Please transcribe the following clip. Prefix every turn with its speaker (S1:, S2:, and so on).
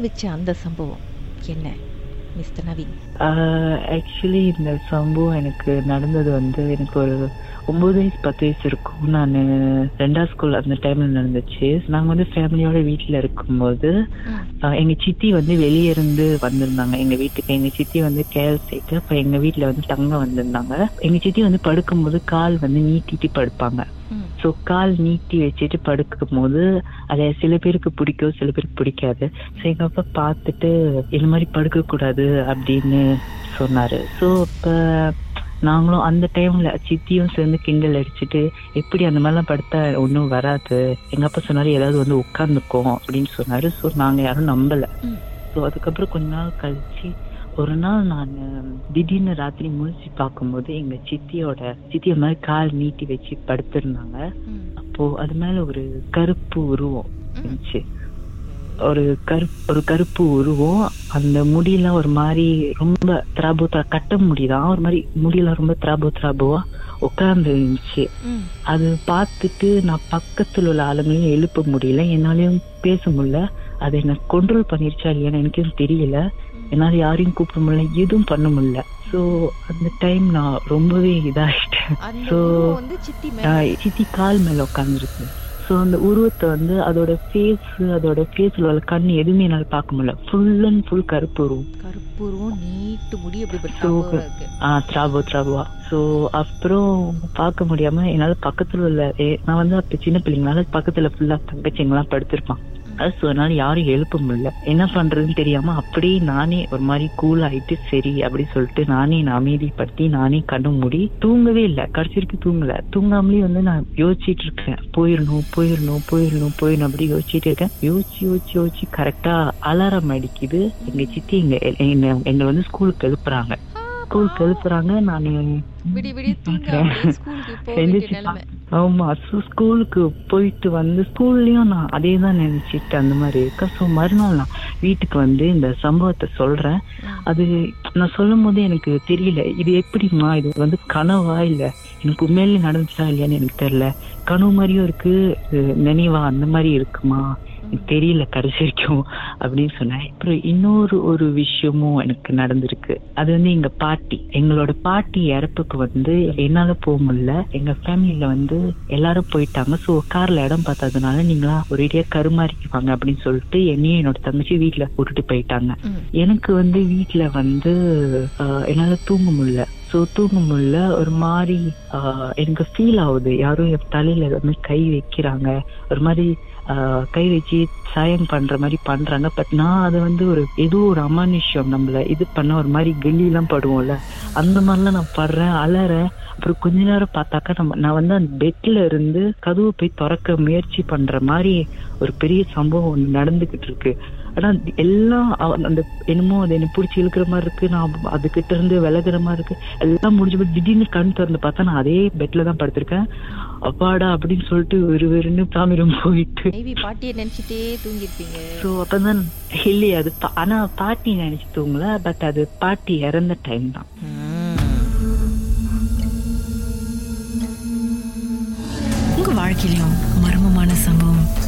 S1: வச்ச அந்த சம்பவம் என்ன மிஸ்டர் நவீன்?
S2: ஆக்சுவலி இந்த சம்பவம் எனக்கு நடந்தது வந்து எனக்கு ஒரு ஒன்பது வயசு பத்து வயசு இருக்கும். நான் ரெண்டாவது ஸ்கூல் அந்த டைம்ல நடந்துச்சு. நாங்க வந்து ஃபேமிலியோட வீட்டுல இருக்கும்போது ஆஹ், எங்க சித்தி வந்து வெளியே இருந்து வந்திருந்தாங்க. எங்க வீட்டுக்கு எங்க சித்தி வந்து கேஎல் சைட்டு அப்ப எங்க வீட்டுல வந்து தங்க வந்திருந்தாங்க. எங்க சித்தி வந்து படுக்கும்போது கால் வந்து நீட்டிட்டு படுப்பாங்க. ஸோ கால் நீட்டி வச்சுட்டு படுக்கும் போது அதை சில பேருக்கு பிடிக்கும் சில பேருக்கு பிடிக்காது. ஸோ எங்க அப்பா பார்த்துட்டு இந்த மாதிரி படுக்க கூடாது அப்படின்னு சொன்னாரு. ஸோ இப்போ நாங்களும் அந்த டைம்ல சித்தியும் சேர்ந்து கிண்டல் அடிச்சுட்டு எப்படி அந்த மாதிரிலாம் படுத்தா ஒன்றும் வராது. எங்க அப்பா சொன்னாரு ஏதாவது வந்து உட்காந்துக்கும் அப்படின்னு சொன்னாரு. ஸோ நாங்க யாரும் நம்பல. ஸோ அதுக்கப்புறம் கொஞ்ச நாள் கழிச்சு ஒரு நாள் நான் திடீர்னு ராத்திரி முழிச்சு பார்க்கும்போது எங்க சித்தியோட சித்திய மாதிரி கால் நீட்டி வச்சு படுத்திருந்தாங்க. அப்போ அது மேல ஒரு கருப்பு உருவம் இருந்துச்சு. ஒரு கருப்பு ஒரு கருப்பு உருவம். அந்த முடியெல்லாம் ஒரு மாதிரி ரொம்ப திராபு திரா கட்ட முடிதான் ஒரு மாதிரி முடியெல்லாம் ரொம்ப திராபு திராபுவா உட்கார்ந்து இருந்துச்சு. அது பார்த்துட்டு நான் பக்கத்துல உள்ள ஆளுங்களையும் எழுப்ப முடியல. என்னாலயும் பேச முடியல. அதை என்ன கண்ட்ரோல் பண்ணிருச்சா இல்லையான்னு எனக்கு எதுவும் தெரியல. என்னால யாரையும் கூப்பிட முடியல எதுவும் பண்ண முடியல. ஸோ அந்த டைம் நான் ரொம்பவே
S1: உருவம் வந்து சித்தி
S2: கால் மேல உட்காந்துருக்கு ஸோ அந்த உருவத்தை வந்து அதோட ஃபேஸ் அதோட ஃபேஸ்ல உள்ள கண் எதுவுமே என்னால பார்க்க முடியல. ஃபுல் அண்ட் ஃபுல் கருப்பு உருவம்.
S1: கருப்பு உருவம் நீட்டு முடி அப்படி
S2: ஆ திராபோ திராபுவா ஸோ அப்புறம் பார்க்க முடியாம என்னால பக்கத்துல உள்ள நான் வந்து அப்ப சின்ன பிள்ளைங்கனால பக்கத்துல ஃபுல்லா தங்கச்சிங்கெல்லாம் படுத்திருப்பான். ஸோ அதனால யாரும் எழுப்ப முடியல. என்ன பண்றதுன்னு தெரியாம அப்படியே நானே ஒரு மாதிரி கூல் ஆயிட்டு சரி அப்படி சொல்லிட்டு நானே நான் அமைதிப்படுத்தி நானே கண்ணு மூடி தூங்கவே இல்லை. கடைசி வரைக்கும் தூங்கல. தூங்காமலே வந்து நான் யோசிச்சிட்டு இருக்கேன். போயிடணும் போயிடணும் போயிடணும் போயிடணும் அப்படி யோசிச்சுட்டு இருக்கேன். யோசிச்சு யோசிச்சு யோசிச்சு கரெக்டா அலாரம் அடிக்குது. எங்க சித்தி எங்க எங்களை வந்து ஸ்கூலுக்கு எழுப்புறாங்க. ஸ்கூலுக்கு எழுப்புறாங்க. நானு
S1: விடி விடி தூங்க ஸ்கூலுக்கு போக
S2: ஆமா ஸோ ஸ்கூலுக்கு போயிட்டு வந்து ஸ்கூல்லயும் நான் அதே தான் நினைச்சிட்டு அந்த மாதிரி இருக்கேன். ஸோ மறுநாள் நான் வீட்டுக்கு வந்து இந்த சம்பவத்தை சொல்றேன். அது நான் சொல்லும் போது எனக்கு தெரியல. இது எப்படிம்மா? இது வந்து கனவா இல்ல? எனக்கு உண்மையிலே நடந்துச்சா இல்லையான்னு எனக்கு தெரியல. கனவு மாதிரியும் இருக்கு நினைவா அந்த மாதிரி இருக்குமா? தெரியல கடைசி வரைக்கும் அப்படின்னு சொன்னேன். அப்புறம் இன்னொரு ஒரு விஷயமும் எனக்கு நடந்திருக்கு. அது வந்து எங்க பாட்டி. எங்களோட பாட்டி இறப்புக்கு வந்து என்னால போக முடியல. எங்க ஃபேமிலில வந்து எல்லாரும் போயிட்டாங்க. ஸோ கார்ல இடம் பார்த்ததுனால நீங்களா ஒரேடியா கருமாறிக்கு வாங்க அப்படின்னு சொல்லிட்டு என்னையும் என்னோட தங்கச்சி வீட்டுல விட்டுட்டு போயிட்டாங்க. எனக்கு வந்து வீட்ல வந்து என்னால தூங்க முடியல. ஸோ தூங்க முடியல. ஒரு மாதிரி ஆஹ், எனக்கு ஃபீல் ஆகுது. யாரும் என் தலையில வந்து கை வைக்கிறாங்க. ஒரு மாதிரி கை வச்சு சாயம் பண்ற மாதிரி பண்றாங்க. பட் நான் அதை வந்து ஒரு ஏதோ ஒரு அமானுஷ்யம் நம்மள இது பண்ண ஒரு மாதிரி கெல்லிலாம் படுவோம்ல. அந்த மாதிரிலாம் நான் படுறேன் அலறேன். அப்புறம் கொஞ்ச நேரம் பார்த்தாக்கா நம்ம நான் வந்து அந்த பெட்ல இருந்து கதவு போய் திறக்க முயற்சி பண்ற மாதிரி ஒரு பெரிய சம்பவம் ஒண்ணு நடந்துகிட்டு இருக்கு. ஆனா எல்லாம் அந்த என்னமோ அது என்ன பிடிச்சி இழுக்கிற மாதிரி இருக்கு. நான் அதுகிட்ட இருந்து விலகுற மாதிரி இருக்கு. எல்லாம் முடிஞ்ச போய் திடீர்னு கண் திறந்து பார்த்தா நான் அதே பெட்ல தான் படுத்திருக்கேன். அப்பாடா அப்படின்னு சொல்லிட்டு ஒரு வெறுன்னு தாமிரம் போயிட்டு.
S1: மேபி பாட்டியை நினைச்சிட்டே தூங்கிருப்பீங்க
S2: ஸோ அப்பதான் இல்லையே அது பா- ஆனா பாட்டி நினைச்சு தூங்கல பட் அது பாட்டி இறந்த டைம் தான்.
S3: உங்க வாழ்க்கையிலும் மர்மமான சம்பவம்